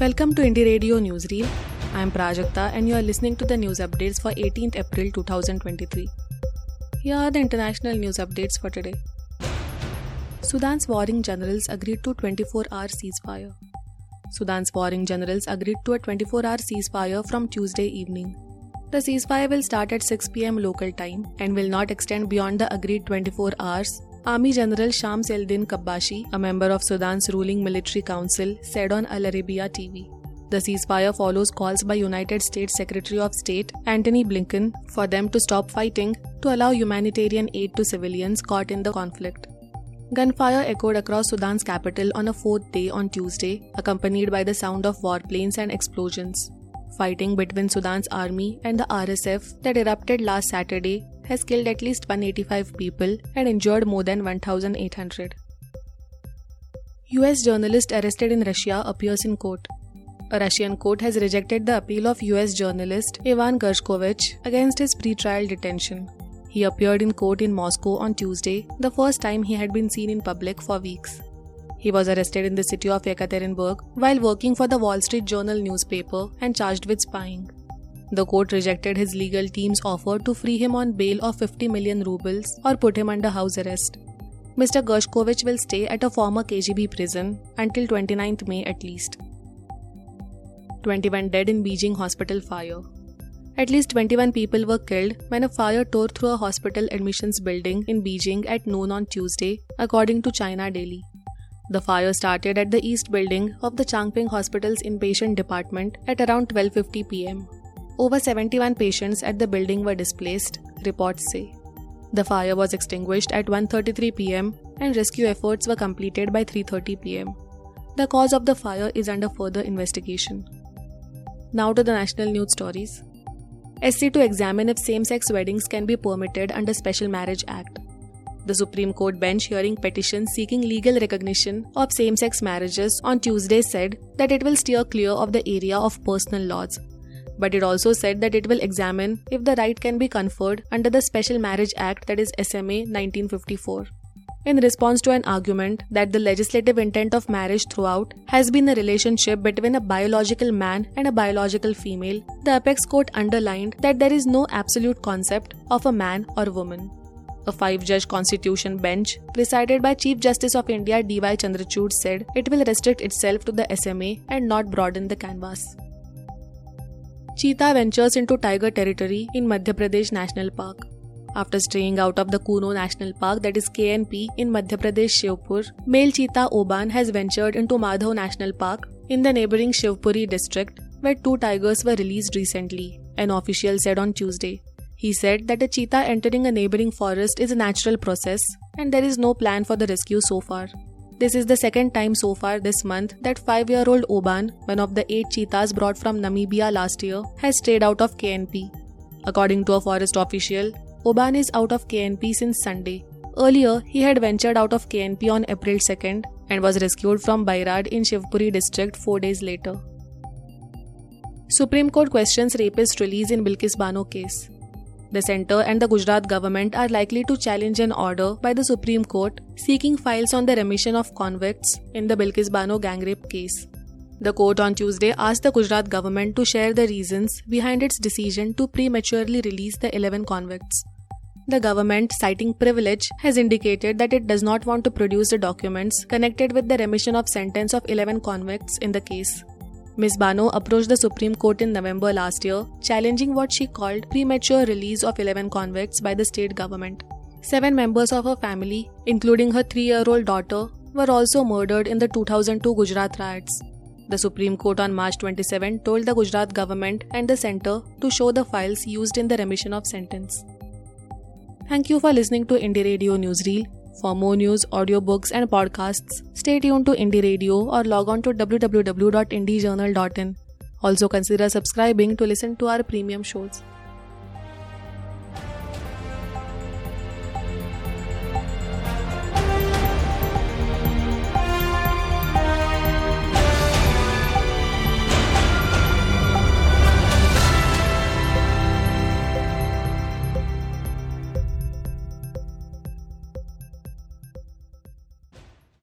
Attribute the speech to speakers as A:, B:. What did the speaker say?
A: Welcome to Indie Radio Newsreel. I am Prajakta and you are listening to the news updates for 18th April 2023. Here are the international news updates for today. Sudan's warring generals agreed to 24-hour ceasefire. Sudan's warring generals agreed to a 24-hour ceasefire from Tuesday evening. The ceasefire will start at 6 pm local time and will not extend beyond the agreed 24 hours Army General Shams Eldin Kabbashi, a member of Sudan's ruling military council, said on Al Arabiya TV. The ceasefire follows calls by United States Secretary of State Antony Blinken for them to stop fighting to allow humanitarian aid to civilians caught in the conflict. Gunfire echoed across Sudan's capital on a fourth day on Tuesday, accompanied by the sound of warplanes and explosions. Fighting between Sudan's army and the RSF that erupted last Saturday has killed at least 185 people and injured more than 1,800. US journalist arrested in Russia appears in court. A Russian court has rejected the appeal of US journalist Ivan Gershkovich against his pre-trial detention. He appeared in court in Moscow on Tuesday, the first time he had been seen in public for weeks. He was arrested in the city of Yekaterinburg while working for the Wall Street Journal newspaper and charged with spying. The court rejected his legal team's offer to free him on bail of 50 million rubles or put him under house arrest. Mr. Gershkovich will stay at a former KGB prison until 29th May at least. 21 dead in Beijing hospital fire. At least 21 people were killed when a fire tore through a hospital admissions building in Beijing at noon on Tuesday, according to China Daily. The fire started at the east building of the Changfeng Hospital's inpatient department at around 12:50 p.m. Over 71 patients at the building were displaced, reports say. The fire was extinguished at 1:33 pm and rescue efforts were completed by 3:30 pm. The cause of the fire is under further investigation. Now to the national news stories. SC to examine if same-sex weddings can be permitted under Special Marriage Act. The Supreme Court bench hearing petitions seeking legal recognition of same sex marriages on Tuesday said that it will steer clear of the area of personal laws but it also said that it will examine if the right can be conferred under the Special Marriage Act, that is SMA 1954. In response to an argument that the legislative intent of marriage throughout has been a relationship between a biological man and a biological female, the apex court underlined that there is no absolute concept of a man or woman. A five judge constitution bench, presided by Chief Justice of India D.Y. Chandrachud, said it will restrict itself to the SMA and not broaden the canvas. Cheetah ventures into tiger territory in Madhya Pradesh National Park. After straying out of the Kuno National Park, that is KNP, in Madhya Pradesh Sheopur, male cheetah Oban has ventured into Madhav National Park in the neighboring Shivpuri district, where two tigers were released recently, an official said on Tuesday. He said that a cheetah entering a neighboring forest is a natural process and there is no plan for the rescue so far. This is the second time so far this month that 5 year old Oban, one of the 8 cheetahs brought from Namibia last year, has strayed out of KNP. According to a forest official, Oban is out of KNP since Sunday. Earlier, he had ventured out of KNP on April 2nd and was rescued from Bairad in Shivpuri district 4 days later. Supreme Court questions rapist release in Bilkis Bano case. The centre and the Gujarat government are likely to challenge an order by the Supreme Court seeking files on the remission of convicts in the Bilkis Bano gang rape case. The court on Tuesday asked the Gujarat government to share the reasons behind its decision to prematurely release the 11 convicts. The government, citing privilege, has indicated that it does not want to produce the documents connected with the remission of sentence of 11 convicts in the case. Ms. Bano approached the Supreme Court in November last year, challenging what she called premature release of 11 convicts by the state government. Seven members of her family, including her three year old daughter, were also murdered in the 2002 Gujarat riots. The Supreme Court on March 27 told the Gujarat government and the centre to show the files used in the remission of sentence. Thank you for listening to Indie Radio Newsreel. For more news, audiobooks, and podcasts, stay tuned to Indie Radio or log on to www.indiejournal.in. Also, consider subscribing to listen to our premium shows.